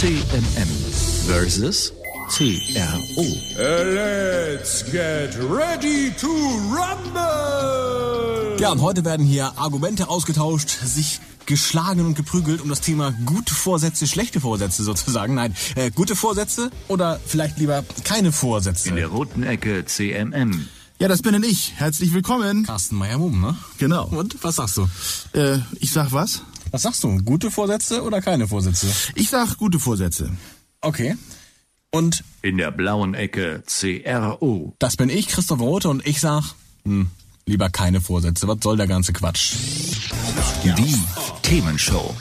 CMM versus CRO. Let's get ready to rumble. Ja, und heute werden hier Argumente ausgetauscht, sich geschlagen und geprügelt um das Thema gute Vorsätze, schlechte Vorsätze sozusagen. Nein, äh, gute Vorsätze oder vielleicht lieber keine Vorsätze. In der roten Ecke CMM. Ja, das bin denn ich. Herzlich willkommen. Carsten Meyer-Mumm, ne? Genau. Und was sagst du? Äh, ich sag was? Was sagst du? Gute Vorsätze oder keine Vorsätze? Ich sag gute Vorsätze. Okay. Und In der blauen Ecke CRO. das bin ich, Christoph Rote, und ich sag, hm, lieber keine Vorsätze. Was soll der ganze Quatsch? Die Themenshow.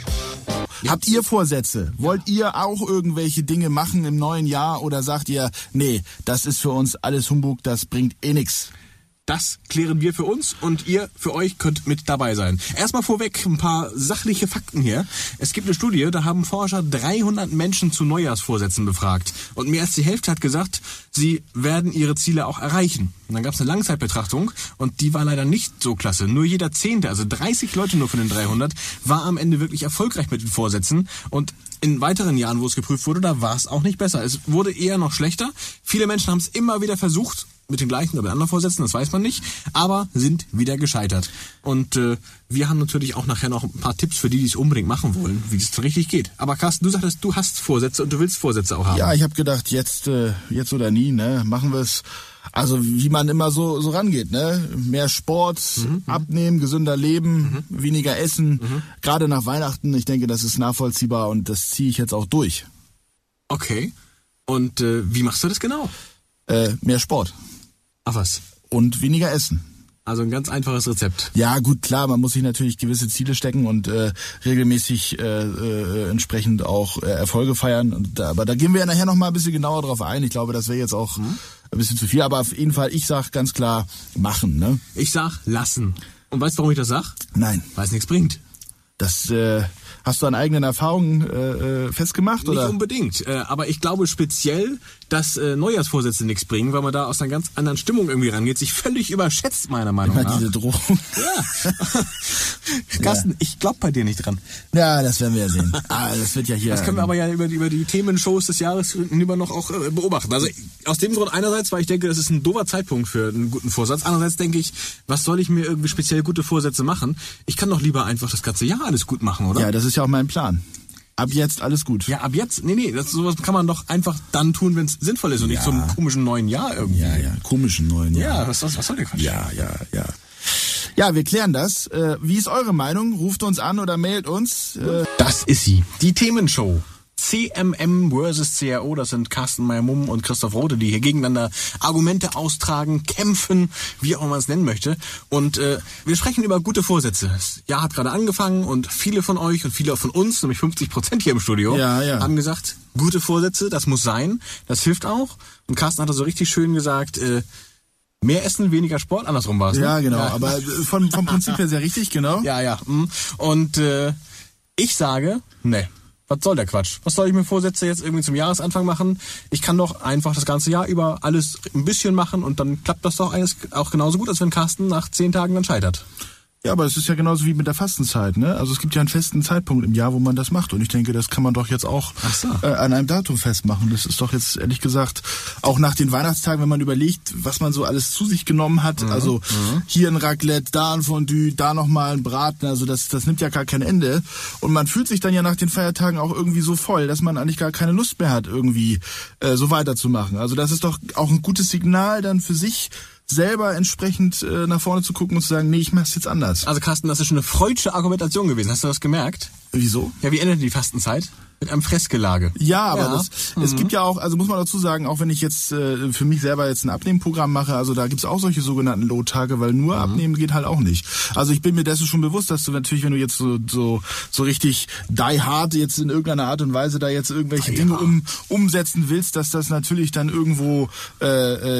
Habt ihr Vorsätze? Wollt ihr auch irgendwelche Dinge machen im neuen Jahr oder sagt ihr, nee, das ist für uns alles Humbug, das bringt eh nix? Das klären wir für uns und ihr für euch könnt mit dabei sein. Erstmal vorweg ein paar sachliche Fakten hier. Es gibt eine Studie, da haben Forscher 300 Menschen zu Neujahrsvorsätzen befragt. Und mehr als die Hälfte hat gesagt, sie werden ihre Ziele auch erreichen. Und dann gab es eine Langzeitbetrachtung und die war leider nicht so klasse. Nur jeder Zehnte, also 30 Leute nur von den 300, war am Ende wirklich erfolgreich mit den Vorsätzen. Und in weiteren Jahren, wo es geprüft wurde, da war es auch nicht besser. Es wurde eher noch schlechter. Viele Menschen haben es immer wieder versucht, mit den gleichen oder mit anderen Vorsätzen, das weiß man nicht, aber sind wieder gescheitert. Und äh, wir haben natürlich auch nachher noch ein paar Tipps für die, die es unbedingt machen wollen, wie es richtig geht. Aber Carsten, du sagtest, du hast Vorsätze und du willst Vorsätze auch haben. Ja, ich habe gedacht, jetzt, äh, jetzt oder nie, ne? Machen wir es. Also wie man immer so so rangeht, ne? Mehr Sport, abnehmen, gesünder leben, weniger essen. Gerade nach Weihnachten, ich denke, das ist nachvollziehbar und das ziehe ich jetzt auch durch. Okay. Und äh, wie machst du das genau? Äh, mehr Sport Ach was. und weniger essen. Also ein ganz einfaches Rezept. Ja, gut, klar, man muss sich natürlich gewisse Ziele stecken und äh, regelmäßig äh, äh, entsprechend auch äh, Erfolge feiern. Und da, aber da gehen wir ja nachher noch mal ein bisschen genauer drauf ein. Ich glaube, das wäre jetzt auch ein bisschen zu viel. Aber auf jeden Fall, ich sag ganz klar, machen, ne? Ich sag lassen. Und weißt du, warum ich das sag? Nein, Weil es nichts bringt. das äh, hast du an eigenen Erfahrungen äh, äh, festgemacht, Nicht oder? unbedingt, äh, aber ich glaube speziell, dass äh, Neujahrsvorsätze nichts bringen, weil man da aus einer ganz anderen Stimmung irgendwie rangeht, sich völlig überschätzt, meiner Meinung Immer nach. diese Drohung. Ja. Carsten, ich glaube bei dir nicht dran. ja, das werden wir ja sehen. Ah, das wird ja hier. Das können wir aber ja über, die- über die Themenshows des Jahres hinüber noch auch äh, beobachten. Also aus dem Grund einerseits, weil ich denke, das ist ein doofer Zeitpunkt für einen guten Vorsatz. Andererseits denke ich, was soll ich mir irgendwie speziell gute Vorsätze machen? Ich kann doch lieber einfach das ganze Jahr alles gut machen, oder? ja, das ist ja auch mein Plan. Ab jetzt alles gut. Ja, ab jetzt, nee, nee, das, sowas kann man doch einfach dann tun, wenn es sinnvoll ist und nicht zum komischen neuen Jahr irgendwie. ja, ja. Komischen neuen Jahr. Ja, was, was, was soll der Quatsch? Ja, ja, ja. Ja, wir klären das. Äh, wie ist eure Meinung? Ruft uns an oder mailt uns. Äh, Das ist sie. Die Themenshow. CMM versus CRO, das sind Carsten Meyer-Mumm und Christoph Rote, die hier gegeneinander Argumente austragen, kämpfen, wie auch immer man es nennen möchte. Und äh, wir sprechen über gute Vorsätze. Das Jahr hat gerade angefangen und viele von euch und viele von uns, nämlich 50 Prozent hier im Studio, Ja, ja. haben gesagt, gute Vorsätze, das muss sein, das hilft auch. Und Carsten hat das so richtig schön gesagt, äh, mehr Essen, weniger Sport, andersrum war es. ja, ne? genau. Aber äh, vom, vom Prinzip her sehr richtig, genau. Ja, ja. mm. Und äh, ich sage, ne, was soll der Quatsch? Was soll ich mir Vorsätze jetzt irgendwie zum Jahresanfang machen? Ich kann doch einfach das ganze Jahr über alles ein bisschen machen und dann klappt das doch auch genauso gut, als wenn Carsten nach zehn Tagen dann scheitert. Ja, aber es ist ja genauso wie mit der Fastenzeit, ne? Also es gibt ja einen festen Zeitpunkt im Jahr, wo man das macht. Und ich denke, das kann man doch jetzt auch so. äh, an einem Datum festmachen. Das ist doch jetzt ehrlich gesagt auch nach den Weihnachtstagen, wenn man überlegt, was man so alles zu sich genommen hat. Mhm. Also hier ein Raclette, da ein Fondue, da nochmal ein Braten. Also das, das nimmt ja gar kein Ende. Und man fühlt sich dann ja nach den Feiertagen auch irgendwie so voll, dass man eigentlich gar keine Lust mehr hat, irgendwie äh, so weiterzumachen. Also das ist doch auch ein gutes Signal dann für sich selber entsprechend äh, nach vorne zu gucken und zu sagen, nee, ich mach's jetzt anders. Also Carsten, das ist schon eine freudsche Argumentation gewesen. Hast du das gemerkt? Wieso? Ja, wie endet die Fastenzeit? Mit einem Fressgelage. Ja, aber Ja. Das, es gibt ja auch, also muss man dazu sagen, auch wenn ich jetzt äh, für mich selber jetzt ein Abnehmprogramm mache, also da gibt's auch solche sogenannten Low-Tage, weil nur abnehmen geht halt auch nicht. Also ich bin mir dessen schon bewusst, dass du natürlich, wenn du jetzt so so, so richtig die hard jetzt in irgendeiner Art und Weise da jetzt irgendwelche Dinge um, umsetzen willst, dass das natürlich dann irgendwo äh,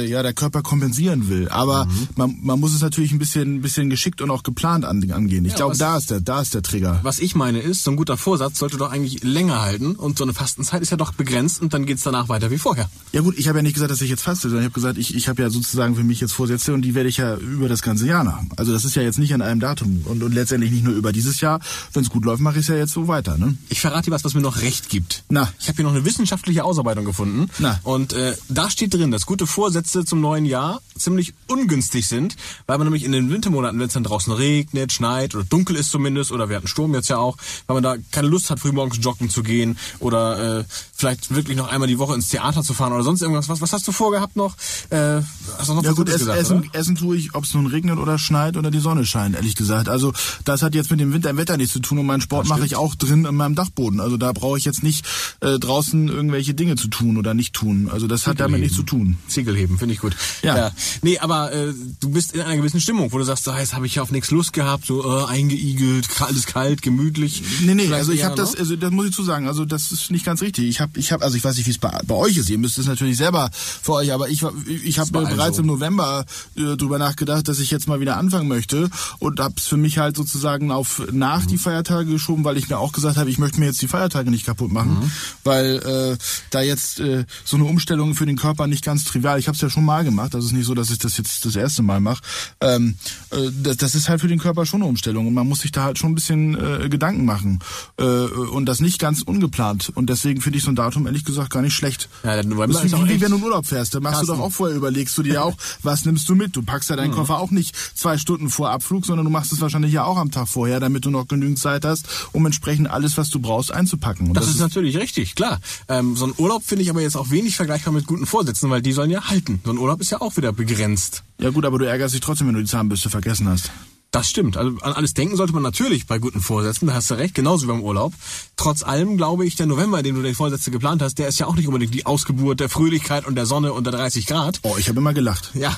äh, ja der Körper kompensieren will. Aber man, man muss es natürlich ein bisschen ein bisschen geschickt und auch geplant an, angehen. Ich glaube, was- da ist der da ist der Trigger. Was ich meine ist, so ein guter Vorsatz sollte doch eigentlich länger halten und so eine Fastenzeit ist ja doch begrenzt und dann geht's danach weiter wie vorher. Ja gut, ich habe ja nicht gesagt, dass ich jetzt faste, sondern ich habe gesagt, ich, ich habe ja sozusagen für mich jetzt Vorsätze und die werde ich ja über das ganze Jahr machen. Also das ist ja jetzt nicht an einem Datum und, und letztendlich nicht nur über dieses Jahr. Wenn es gut läuft, mache ich es ja jetzt so weiter. Ne? Ich verrate dir was, was mir noch recht gibt. Na. Ich habe hier noch eine wissenschaftliche Ausarbeitung gefunden. Na. Und äh, da steht drin, dass gute Vorsätze zum neuen Jahr ziemlich ungünstig sind, weil man nämlich in den Wintermonaten, wenn es dann draußen regnet, schneit oder dunkel ist zumindest, oder wir hatten Sturm jetzt ja auch, weil man da keine Lust hat, frühmorgens joggen zu gehen oder äh, vielleicht wirklich noch einmal die Woche ins Theater zu fahren oder sonst irgendwas. Was, was hast du vorgehabt noch? Äh, hast du noch Ja was gut, es, gesagt, essen, essen tue ich, ob es nun regnet oder schneit oder die Sonne scheint, ehrlich gesagt. Also das hat jetzt mit dem Winter im Wetter nichts zu tun und meinen Sport mache ich auch drin in meinem Dachboden. Also da brauche ich jetzt nicht äh, draußen irgendwelche Dinge zu tun oder nicht tun. Also das hat damit nichts zu tun. Ziegel heben, finde ich gut. Ja. Nee, aber äh, du bist in einer gewissen Stimmung, wo du sagst, so, jetzt habe ich ja auf nichts Lust gehabt, so äh, eingeigelt, alles kalt, gemütlich. Nee, nee, Vielleicht also ich habe das, also das muss ich zu sagen, also das ist nicht ganz richtig. Ich habe, ich habe, also ich weiß nicht, wie es bei, bei euch ist. Ihr müsst es natürlich selber für euch, aber ich, war- ich habe bereits so. im November äh, drüber nachgedacht, dass ich jetzt mal wieder anfangen möchte und habe es für mich halt sozusagen auf nach die Feiertage geschoben, weil ich mir auch gesagt habe, ich möchte mir jetzt die Feiertage nicht kaputt machen, weil äh, da jetzt äh, so eine Umstellung für den Körper nicht ganz trivial. Ich habe es ja schon mal gemacht, das ist nicht so, dass ich das jetzt das erste Mal mache. Ähm, äh, das, das ist halt für den Körper schon eine Umstellung und man muss sich da halt schon ein bisschen äh, Gedanken machen äh, und das nicht ganz ungeplant und deswegen finde ich so ein Datum ehrlich gesagt gar nicht schlecht. Ja, der November das ist wie, wie wenn du in Urlaub fährst, da machst du Carsten. doch auch vorher überlegst du dir auch, was nimmst du mit? Du packst ja Mhm. deinen Koffer auch nicht zwei Stunden vor Abflug, sondern du machst es wahrscheinlich ja auch am Tag vorher, damit du noch genügend Zeit hast, um entsprechend alles, was du brauchst, einzupacken. Und Das, ist natürlich richtig, klar. Ähm, so ein Urlaub finde ich aber jetzt auch wenig vergleichbar mit guten Vorsätzen, weil die sollen ja halten. So ein Urlaub ist ja auch wieder begrenzt. ja gut, aber du ärgerst dich trotzdem, wenn du die Zahnbürste vergessen hast. Das stimmt. Also an alles denken sollte man natürlich bei guten Vorsätzen, da hast du recht, genauso wie beim Urlaub. Trotz allem glaube ich, der November, in dem du den Vorsätze geplant hast, der ist ja auch nicht unbedingt die Ausgeburt der Fröhlichkeit und der Sonne und der 30 Grad. Oh, ich habe immer gelacht. Ja,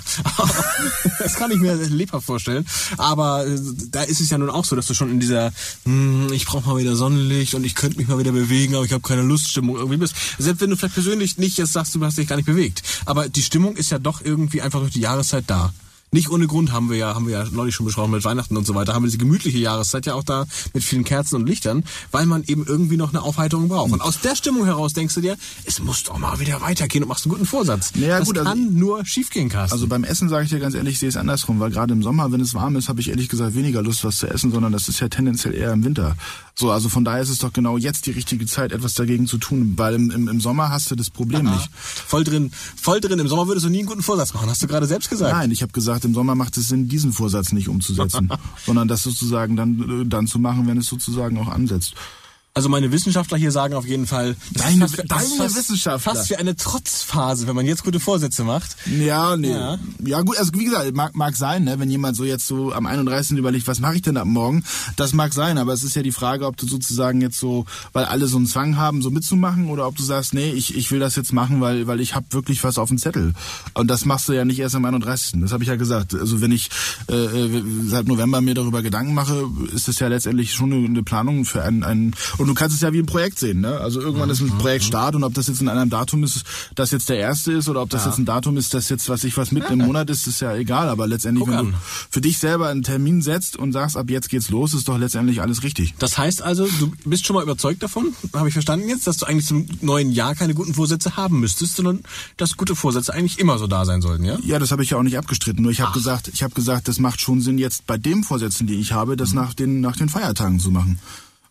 das kann ich mir lebhaft vorstellen. Aber äh, da ist es ja nun auch so, dass du schon in dieser, hm, ich brauche mal wieder Sonnenlicht und ich könnte mich mal wieder bewegen, aber ich habe keine Luststimmung irgendwie bist. Selbst wenn du vielleicht persönlich nicht jetzt sagst, du hast dich gar nicht bewegt. Aber die Stimmung ist ja doch irgendwie einfach durch die Jahreszeit da. Nicht ohne Grund haben wir ja, haben wir ja neulich schon besprochen mit Weihnachten und so weiter, haben wir diese gemütliche Jahreszeit ja auch da mit vielen Kerzen und Lichtern, weil man eben irgendwie noch eine Aufheiterung braucht. Und aus der Stimmung heraus denkst du dir, es muss doch mal wieder weitergehen und machst einen guten Vorsatz. Naja, das gut, also- kann nur schiefgehen, Carsten. Also beim Essen sage ich dir ganz ehrlich, ich sehe es andersrum, weil gerade im Sommer, wenn es warm ist, habe ich ehrlich gesagt weniger Lust, was zu essen, sondern das ist ja tendenziell eher im Winter. So, also von daher ist es doch genau jetzt die richtige Zeit, etwas dagegen zu tun, weil im, im, im Sommer hast du das Problem nicht. Voll drin, voll drin. Im Sommer würdest du nie einen guten Vorsatz machen, hast du gerade selbst gesagt. Nein, ich habe gesagt, im Sommer macht es Sinn, diesen Vorsatz nicht umzusetzen, sondern das sozusagen dann, äh, dann zu machen, wenn es sozusagen auch ansetzt. Also meine Wissenschaftler hier sagen auf jeden Fall, das Deine- ist fast, deine fast, Wissenschaftler. fast wie eine Trotzphase, wenn man jetzt gute Vorsätze macht. Ja, nee. Ja. Ja. gut, also wie gesagt, mag, mag sein, ne, wenn jemand so jetzt so am 31. überlegt, was mache ich denn ab morgen? Das mag sein, aber es ist ja die Frage, ob du sozusagen jetzt so, weil alle so einen Zwang haben, so mitzumachen, oder ob du sagst, nee, ich, ich will das jetzt machen, weil, weil ich habe wirklich was auf dem Zettel. Und das machst du ja nicht erst am 31. Das habe ich ja gesagt. Also wenn ich äh, äh, seit November mir darüber Gedanken mache, ist es ja letztendlich schon eine, eine Planung für einen, einen und du kannst es ja wie ein Projekt sehen, ne? Also irgendwann ist ein Projekt Start und ob das jetzt in einem Datum ist, das jetzt der erste ist oder ob das jetzt ein Datum ist, das jetzt, was ich was mitten im Monat ist, ist ja egal. Aber letztendlich, Guck wenn an. du für dich selber einen Termin setzt und sagst, ab jetzt geht's los, ist doch letztendlich alles richtig. Das heißt also, du bist schon mal überzeugt davon, habe ich verstanden jetzt, dass du eigentlich zum neuen Jahr keine guten Vorsätze haben müsstest, sondern dass gute Vorsätze eigentlich immer so da sein sollten, ja? Ja, das habe ich ja auch nicht abgestritten. Nur ich habe gesagt, ich habe gesagt, das macht schon Sinn, jetzt bei dem Vorsätzen, die ich habe, das nach den nach den Feiertagen zu machen.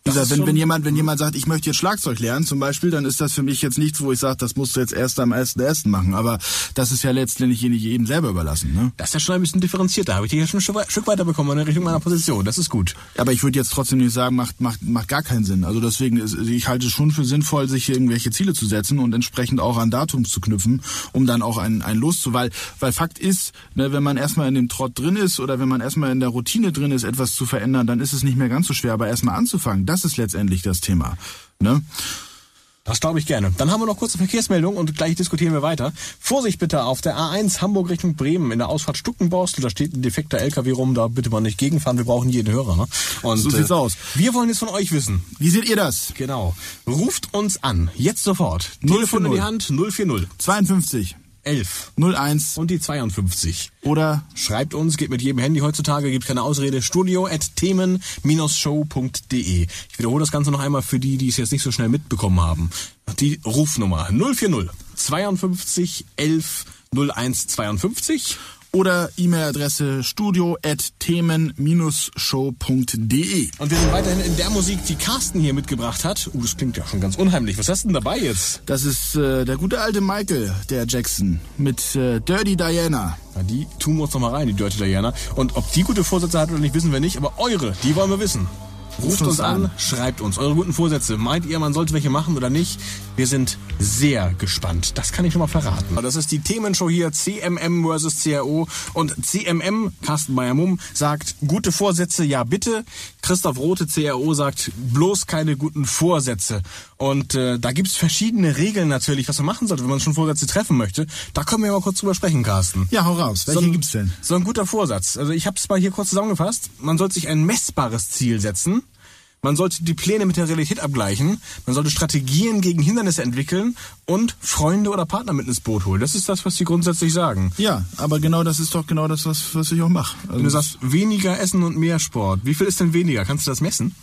Ist wenn, wenn jemand, wenn jemand sagt, ich möchte jetzt Schlagzeug lernen, zum Beispiel, dann ist das für mich jetzt nichts, wo ich sage, das musst du jetzt erst am 1.1. machen. Aber das ist ja letztendlich jedem selber überlassen. Ne? Das ist ja schon ein bisschen differenzierter. Habe ich dich ja schon ein Stück wei- Stück weiter bekommen in Richtung meiner Position. Das ist gut. Aber ich würde jetzt trotzdem nicht sagen, macht, macht, macht gar keinen Sinn. Also deswegen, ist, ich halte es schon für sinnvoll, sich irgendwelche Ziele zu setzen und entsprechend auch an Datums zu knüpfen, um dann auch ein, ein Los zu, weil, weil Fakt ist, ne, wenn man erstmal in dem Trott drin ist oder wenn man erstmal in der Routine drin ist, etwas zu verändern, dann ist es nicht mehr ganz so schwer, aber erstmal anzufangen, das ist letztendlich das Thema. Ne? Das glaube ich gerne. Dann haben wir noch kurze Verkehrsmeldung und gleich diskutieren wir weiter. Vorsicht bitte auf der A1 Hamburg Richtung Bremen in der Ausfahrt Stuckenborstel. Da steht ein defekter LKW rum. Da bitte mal nicht gegenfahren. Wir brauchen jeden Hörer. Ne? Und, So sieht's aus. Wir wollen jetzt von euch wissen. Wie seht ihr das? Genau. Ruft uns an. Jetzt sofort. 040. Telefon in die Hand 040 52 11 01 und die 52. oder Schreibt uns, geht mit jedem Handy heutzutage, gibt keine Ausrede, studio at themen-show.de. Ich wiederhole das Ganze noch einmal für die, die es jetzt nicht so schnell mitbekommen haben. Die Rufnummer 040 52 11 01 52. oder E-Mail-Adresse studio at themen-show.de. Und wir sind weiterhin in der Musik, die Carsten hier mitgebracht hat. Uh, das klingt ja schon ganz unheimlich. Was hast du denn dabei jetzt? Das ist äh, der gute alte Michael, der Jackson, mit äh, Dirty Diana. Na, die tun wir uns noch mal rein, die Dirty Diana. Und ob die gute Vorsätze hat oder nicht, wissen wir nicht. Aber eure, die wollen wir wissen. Ruft uns an, schreibt uns eure guten Vorsätze. Meint ihr, man sollte welche machen oder nicht? Wir sind sehr gespannt. Das kann ich schon mal verraten. Das ist die Themenshow hier, CMM versus CRO. Und CMM, Carsten Meyer-Mumm, sagt, gute Vorsätze, ja bitte. Christoph Rote, CRO, sagt, bloß keine guten Vorsätze. Und äh, da gibt's verschiedene Regeln natürlich, was man machen sollte, wenn man schon Vorsätze treffen möchte. Da können wir mal kurz drüber sprechen, Carsten. Ja, hau raus. Welche ein- gibt's denn? So ein guter Vorsatz. Also ich habe es mal hier kurz zusammengefasst. Man sollte sich ein messbares Ziel setzen. Man sollte die Pläne mit der Realität abgleichen. Man sollte Strategien gegen Hindernisse entwickeln und Freunde oder Partner mit ins Boot holen. Das ist das, was die grundsätzlich sagen. Ja, aber genau das ist doch genau das, was, was ich auch mache. Also, Wenn du sagst, weniger Essen und mehr Sport. Wie viel ist denn weniger? Kannst du das messen?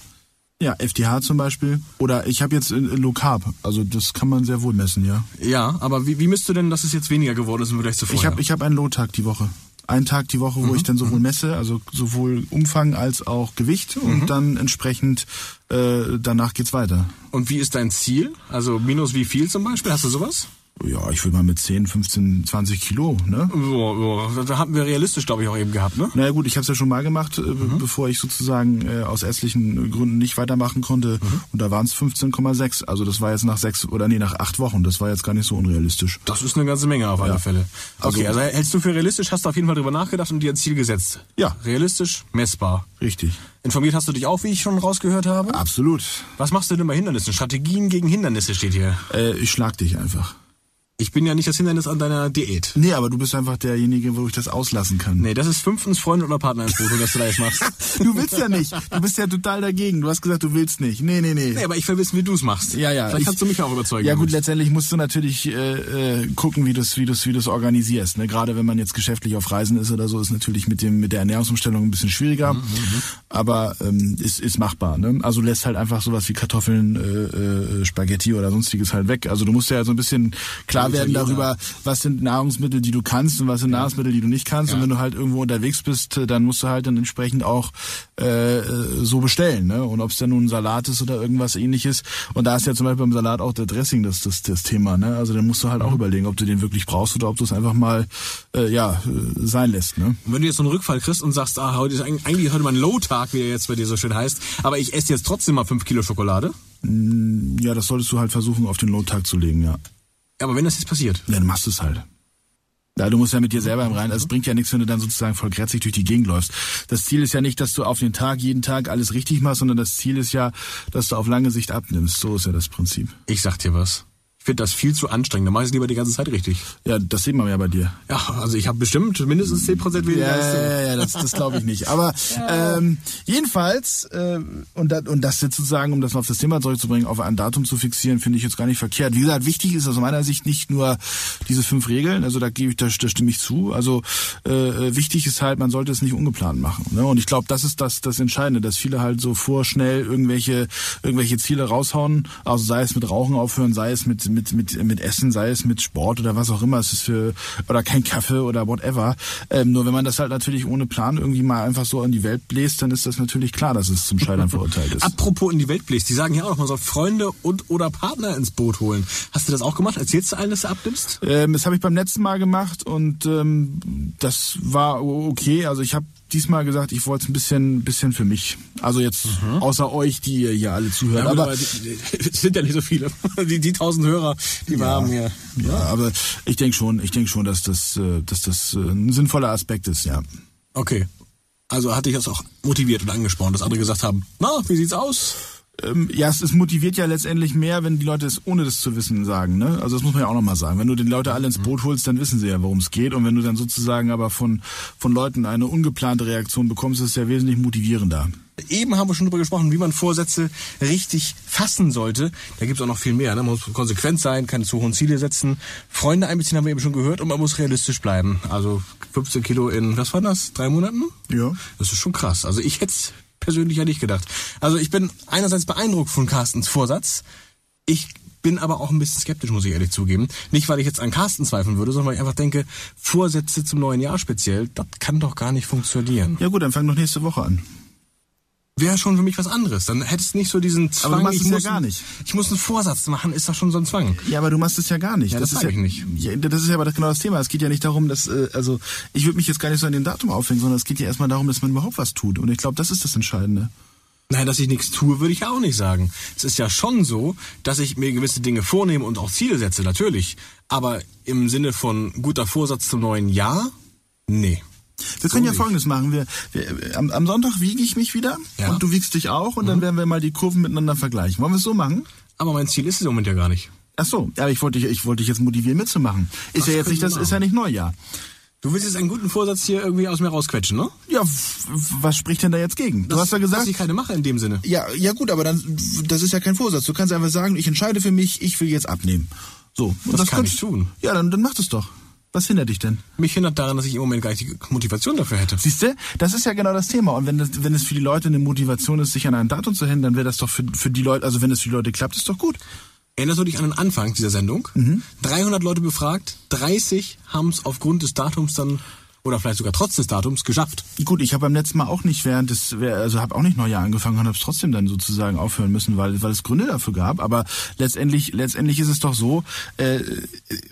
ja, FTH zum Beispiel. Oder ich habe jetzt äh, Low Carb. Also das kann man sehr wohl messen, ja. Ja, aber wie, wie misst du denn, dass es jetzt weniger geworden ist im Vergleich zu vorher? Ich habe ich hab einen Low-Tag die Woche. Einen Tag die Woche, wo ich dann sowohl messe, also sowohl Umfang als auch Gewicht und dann entsprechend äh, danach geht's weiter. und wie ist dein Ziel? Also minus wie viel zum Beispiel? Hast du sowas? Ja, ich würde mal mit 10, 15, 20 Kilo, ne? So, so. Da hatten wir realistisch, glaube ich, auch eben gehabt, ne? Naja gut, ich habe es ja schon mal gemacht, äh, bevor ich sozusagen äh, aus ärztlichen Gründen nicht weitermachen konnte. Und da waren es 15,6. Also das war jetzt nach sechs oder nee, nach acht Wochen. Das war jetzt gar nicht so unrealistisch. Das ist eine ganze Menge auf alle Ja. Fälle. Okay, Also- also, hältst du für realistisch, hast du auf jeden Fall drüber nachgedacht und dir ein Ziel gesetzt. Ja. Realistisch, messbar. Richtig. Informiert hast du dich auch, wie ich schon rausgehört habe? Absolut. Was machst du denn bei Hindernissen? Strategien gegen Hindernisse steht hier. Äh, ich schlag dich einfach. Ich bin ja nicht das Hindernis an deiner Diät. Nee, aber du bist einfach derjenige, wo ich das auslassen kann. Nee, das ist fünftens Freund oder Partner ins Foto, das du da jetzt machst. Du willst ja nicht. Du bist ja total dagegen. Du hast gesagt, du willst nicht. Nee, nee, nee. Nee, aber ich will wissen, wie du es machst. Ja, ja. Vielleicht ich- kannst du mich auch überzeugen. Ja gut, damit. letztendlich musst du natürlich äh, äh, gucken, wie du es wie du's, wie du's organisierst. Ne? Gerade wenn man jetzt geschäftlich auf Reisen ist oder so, ist natürlich mit dem mit der Ernährungsumstellung ein bisschen schwieriger. Mhm, Aber ähm, ist, ist machbar. Ne? Also lässt halt einfach sowas wie Kartoffeln, äh, äh, Spaghetti oder sonstiges halt weg. Also du musst ja so ein bisschen klar werden darüber, was sind Nahrungsmittel, die du kannst und was sind Nahrungsmittel, die du nicht kannst. Und wenn du halt irgendwo unterwegs bist, äh, dann musst du halt dann entsprechend auch äh, äh, so bestellen. Ne? Und ob es dann nun ein Salat ist oder irgendwas ähnliches. Und da ist ja zum Beispiel beim Salat auch der Dressing das, das, das Thema. Ne? Also dann musst du halt auch überlegen, ob du den wirklich brauchst oder ob du es einfach mal äh, ja äh, sein lässt. Ne? Und wenn du jetzt so einen Rückfall kriegst und sagst, ah, heute ist eigentlich eigentlich heute mein Low-Tag, wie er jetzt bei dir so schön heißt, aber ich esse jetzt trotzdem mal fünf Kilo Schokolade. Ja, das solltest du halt versuchen, auf den Low-Tag zu legen, ja. Aber wenn das jetzt passiert, Ja, dann machst du es halt. Ja, du musst ja mit dir selber im Reinen. Also es bringt ja nichts, wenn du dann sozusagen voll grätzig durch die Gegend läufst. Das Ziel ist ja nicht, dass du auf den Tag, jeden Tag alles richtig machst, sondern das Ziel ist ja, dass du auf lange Sicht abnimmst. So ist ja das Prinzip. ich sag dir was. Ich finde das viel zu anstrengend. Da mach ich es lieber die ganze Zeit richtig. Ja, das sieht man ja bei dir. Ja, also ich habe bestimmt mindestens 10% weniger Ja, als ja, du. ja, ja, das, das glaube ich nicht. Aber ähm, jedenfalls, äh, und, das, und das jetzt sozusagen, um das auf das Thema zurückzubringen, auf ein Datum zu fixieren, finde ich jetzt gar nicht verkehrt. Wie gesagt, wichtig ist aus meiner Sicht nicht nur diese fünf Regeln, also da gebe ich, da, da stimme ich zu. Also äh, wichtig ist halt, man sollte es nicht ungeplant machen. Ne? Und ich glaube, das ist das, das Entscheidende, dass viele halt so vorschnell irgendwelche, irgendwelche Ziele raushauen, also sei es mit Rauchen aufhören, sei es mit, mit, mit, mit Essen, sei es mit Sport oder was auch immer, es ist für, oder kein Kaffee oder whatever. Ähm, nur wenn man das halt natürlich ohne Plan irgendwie mal einfach so in die Welt bläst, dann ist das natürlich klar, dass es zum Scheitern verurteilt ist. Apropos in die Welt bläst, die sagen ja auch noch, man soll Freunde und oder Partner ins Boot holen. Hast du das auch gemacht? Erzählst du allen, dass du abnimmst? Ähm, das habe ich beim letzten Mal gemacht und ähm, das war okay. Also ich habe diesmal gesagt, ich wollte es ein bisschen, bisschen für mich. Also jetzt außer euch, die ihr hier alle zuhört. Ja, aber die, sind ja nicht so viele. Die, die tausend Hörer, die wir haben hier. ja, aber ich denke schon, ich denke schon, dass das, äh, dass das äh, ein sinnvoller Aspekt ist, ja. Okay. Also hat dich das auch motiviert und angespornt, dass andere gesagt haben, na, wie sieht's aus? Ähm, ja, es, es motiviert ja letztendlich mehr, wenn die Leute es ohne das zu wissen sagen. Ne? Also das muss man ja auch nochmal sagen. Wenn du die Leute alle ins Boot holst, dann wissen sie ja, worum es geht. Und wenn du dann sozusagen aber von, von Leuten eine ungeplante Reaktion bekommst, ist es ja wesentlich motivierender. Eben haben wir schon darüber gesprochen, wie man Vorsätze richtig fassen sollte. Da gibt es auch noch viel mehr. Ne? Man muss konsequent sein, keine zu hohen Ziele setzen. Freunde einbeziehen haben wir eben schon gehört und man muss realistisch bleiben. Also 15 Kilo in, was war das, drei Monaten? Ja. Das ist schon krass. Also ich hätte persönlich ja nicht gedacht. Also ich bin einerseits beeindruckt von Carstens Vorsatz. Ich bin aber auch ein bisschen skeptisch, muss ich ehrlich zugeben. Nicht, weil ich jetzt an Carsten zweifeln würde, sondern weil ich einfach denke, Vorsätze zum neuen Jahr speziell, das kann doch gar nicht funktionieren. Ja gut, dann fang doch nächste Woche an. Wäre schon für mich was anderes. Dann hättest du nicht so diesen Zwang. Aber du machst ich es ja muss gar nicht. Ich muss einen Vorsatz machen, ist doch schon so ein Zwang. Ja, aber du machst es ja gar nicht. Ja, das ist sag ja ich nicht. Ja, das ist ja aber das- genau das Thema. Es geht ja nicht darum, dass, äh, also ich würde mich jetzt gar nicht so an dem Datum aufhängen, sondern es geht ja erstmal darum, dass man überhaupt was tut. Und ich glaube, das ist das Entscheidende. Nein, dass ich nichts tue, würde ich ja auch nicht sagen. Es ist ja schon so, dass ich mir gewisse Dinge vornehme und auch Ziele setze, natürlich. Aber im Sinne von guter Vorsatz zum neuen Jahr, nee. Wir können ja. Folgendes machen. Wir, wir, am, am Sonntag wiege ich mich wieder Ja. und du wiegst dich auch und dann werden wir mal die Kurven miteinander vergleichen. Wollen wir es so machen? Aber mein Ziel ist es im Moment ja gar nicht. Ach so, aber ich wollte dich, ich wollte dich jetzt motivieren mitzumachen. Ist Das ja jetzt nicht, das ist ja nicht Neujahr. Du willst jetzt einen guten Vorsatz hier irgendwie aus mir rausquetschen, ne? Ja, was spricht denn da jetzt gegen? Du Das- hast ja gesagt, Dass ich keine mache in dem Sinne. Ja, ja gut, aber dann, das ist ja kein Vorsatz. Du kannst einfach sagen, ich entscheide für mich, ich will jetzt abnehmen. So. Und Das kann kannst- ich tun. Ja, dann, dann mach das doch. Was hindert dich denn? Mich hindert daran, dass ich im Moment gar nicht die Motivation dafür hätte. Siehst du, das ist ja genau das Thema. Und wenn, das, wenn es für die Leute eine Motivation ist, sich an ein Datum zu hängen, dann wäre das doch für, für die Leute, also wenn es für die Leute klappt, ist doch gut. Erinnerst du dich an den Anfang dieser Sendung? 300 Leute befragt, 30 haben es aufgrund des Datums dann, oder vielleicht sogar trotz des Datums, geschafft. Gut, ich habe beim letzten Mal auch nicht während des, also habe auch nicht Neujahr angefangen und habe es trotzdem dann sozusagen aufhören müssen, weil, weil es Gründe dafür gab. Aber letztendlich, letztendlich ist es doch so, äh,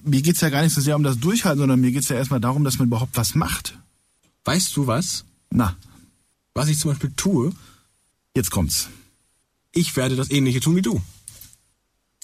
mir geht's ja gar nicht so sehr um das Durchhalten, sondern mir geht's ja erstmal darum, dass man überhaupt was macht. Weißt du was? Na, Was ich zum Beispiel tue, jetzt kommt's. ich werde das ähnliche tun wie du.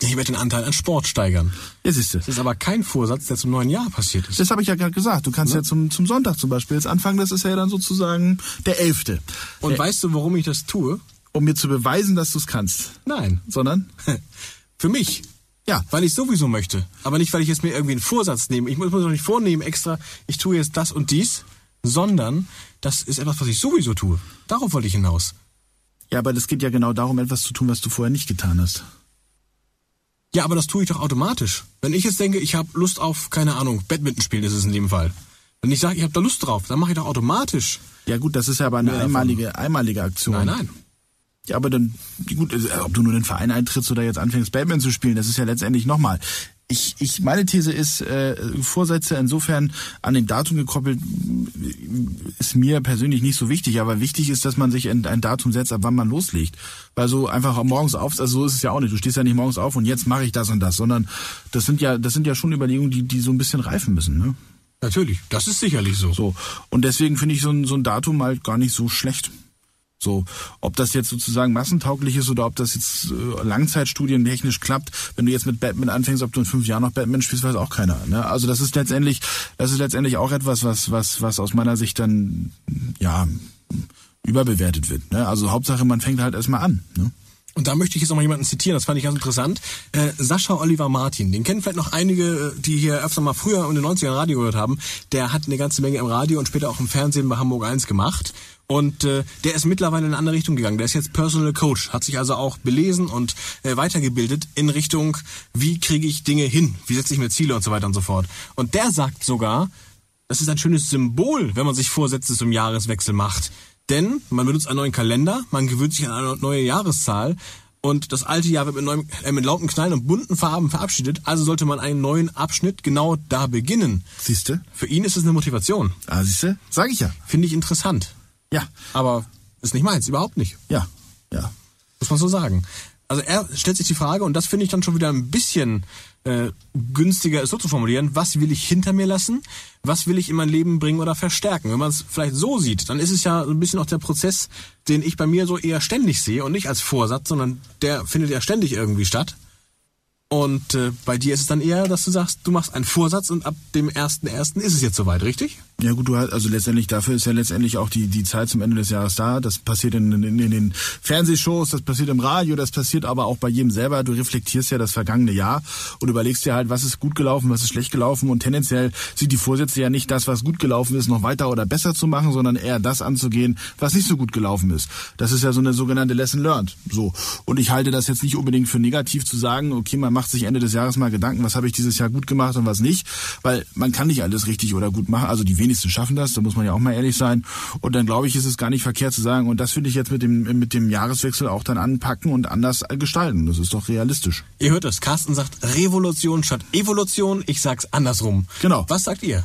Ich werde den Anteil an Sport steigern. Jetzt siehst du. Das ist aber kein Vorsatz, der zum neuen Jahr passiert ist. Das habe ich ja gerade gesagt. Du kannst ja, zum, zum Sonntag zum Beispiel jetzt anfangen. Das ist ja dann sozusagen der elfte. Und weißt du, warum ich das tue? Um mir zu beweisen, dass du es kannst. Nein. Sondern? Für mich. Ja. Weil ich sowieso möchte. Aber nicht, weil ich jetzt mir irgendwie einen Vorsatz nehme. Ich muss mir doch nicht vornehmen extra, ich tue jetzt das und dies, sondern das ist etwas, was ich sowieso tue. Darauf wollte ich hinaus. Ja, aber das geht ja genau darum, etwas zu tun, was du vorher nicht getan hast. Ja, aber das tue ich doch automatisch. Wenn ich jetzt denke, ich habe Lust auf, keine Ahnung, Badminton spielen ist es in dem Fall. Wenn ich sage, ich habe da Lust drauf, dann mache ich doch automatisch. Ja gut, das ist ja aber eine davon. einmalige, einmalige Aktion. Nein, nein. Ja, aber dann, gut, äh, ob du nur den Verein eintrittst oder jetzt anfängst, Batman zu spielen, das ist ja letztendlich nochmal. Ich, ich, meine These ist, äh, Vorsätze insofern an dem Datum gekoppelt, ist mir persönlich nicht so wichtig, aber wichtig ist, dass man sich ein, ein Datum setzt, ab wann man loslegt. Weil so einfach morgens auf, also so ist es ja auch nicht. Du stehst ja nicht morgens auf und jetzt mache ich das und das, sondern das sind ja, das sind ja schon Überlegungen, die, die so ein bisschen reifen müssen, ne? Natürlich, das ist sicherlich so. So. Und deswegen finde ich so ein, so ein Datum halt gar nicht so schlecht. So, ob das jetzt sozusagen massentauglich ist oder ob das jetzt äh, langzeitstudientechnisch klappt, wenn du jetzt mit Batman anfängst, ob du in fünf Jahren noch Batman spielst, weiß auch keiner. Ne? Also das ist letztendlich, das ist letztendlich auch etwas, was, was, was aus meiner Sicht dann ja überbewertet wird. Ne? Also Hauptsache, man fängt halt erstmal an. Ne? Und da möchte ich jetzt noch mal jemanden zitieren, das fand ich ganz interessant. Äh, Sascha Oliver Martin, den kennen vielleicht noch einige, äh, die hier öfter mal früher in den 90ern Radio gehört haben. Der hat eine ganze Menge im Radio und später auch im Fernsehen bei Hamburg 1 gemacht. Und äh, der ist mittlerweile in eine andere Richtung gegangen. Der ist jetzt Personal Coach, hat sich also auch belesen und äh, weitergebildet in Richtung, wie kriege ich Dinge hin, wie setze ich mir Ziele und so weiter und so fort. Und der sagt sogar, das ist ein schönes Symbol, wenn man sich Vorsätze zum Jahreswechsel macht. Denn man benutzt einen neuen Kalender, man gewöhnt sich an eine neue Jahreszahl und das alte Jahr wird mit, neuem, äh, mit lauten Knallen und bunten Farben verabschiedet. Also sollte man einen neuen Abschnitt genau da beginnen. Siehste? Für ihn ist es eine Motivation. Ah, siehste? Sag ich ja. Finde ich interessant. Ja, Aber ist nicht meins, überhaupt nicht. ja, ja. Muss man so sagen. Also er stellt sich die Frage, und das finde ich dann schon wieder ein bisschen äh, günstiger, es so zu formulieren, was will ich hinter mir lassen, was will ich in mein Leben bringen oder verstärken. Wenn man es vielleicht so sieht, dann ist es ja so ein bisschen auch der Prozess, den ich bei mir so eher ständig sehe und nicht als Vorsatz, sondern der findet ja ständig irgendwie statt. Und äh, bei dir ist es dann eher, dass du sagst, du machst einen Vorsatz und ab dem 1.1. ist es jetzt soweit, richtig? Ja gut, du hast, also letztendlich, dafür ist ja letztendlich auch die, die Zeit zum Ende des Jahres da. Das passiert in, in, in den Fernsehshows, das passiert im Radio, das passiert aber auch bei jedem selber. Du reflektierst ja das vergangene Jahr und überlegst dir halt, was ist gut gelaufen, was ist schlecht gelaufen und tendenziell sind die Vorsätze ja nicht das, was gut gelaufen ist, noch weiter oder besser zu machen, sondern eher das anzugehen, was nicht so gut gelaufen ist. Das ist ja so eine sogenannte Lesson learned. So. Und ich halte das jetzt nicht unbedingt für negativ zu sagen, okay, man macht sich Ende des Jahres mal Gedanken, was habe ich dieses Jahr gut gemacht und was nicht, weil man kann nicht alles richtig oder gut machen. Also die wenigsten wenigsten schaffen das, da muss man ja auch mal ehrlich sein. Und dann glaube ich, ist es gar nicht verkehrt zu sagen, und das finde ich jetzt mit dem, mit dem Jahreswechsel auch dann anpacken und anders gestalten. Das ist doch realistisch. Ihr hört es, Carsten sagt Revolution statt Evolution, ich sag's andersrum. Genau. Was sagt ihr?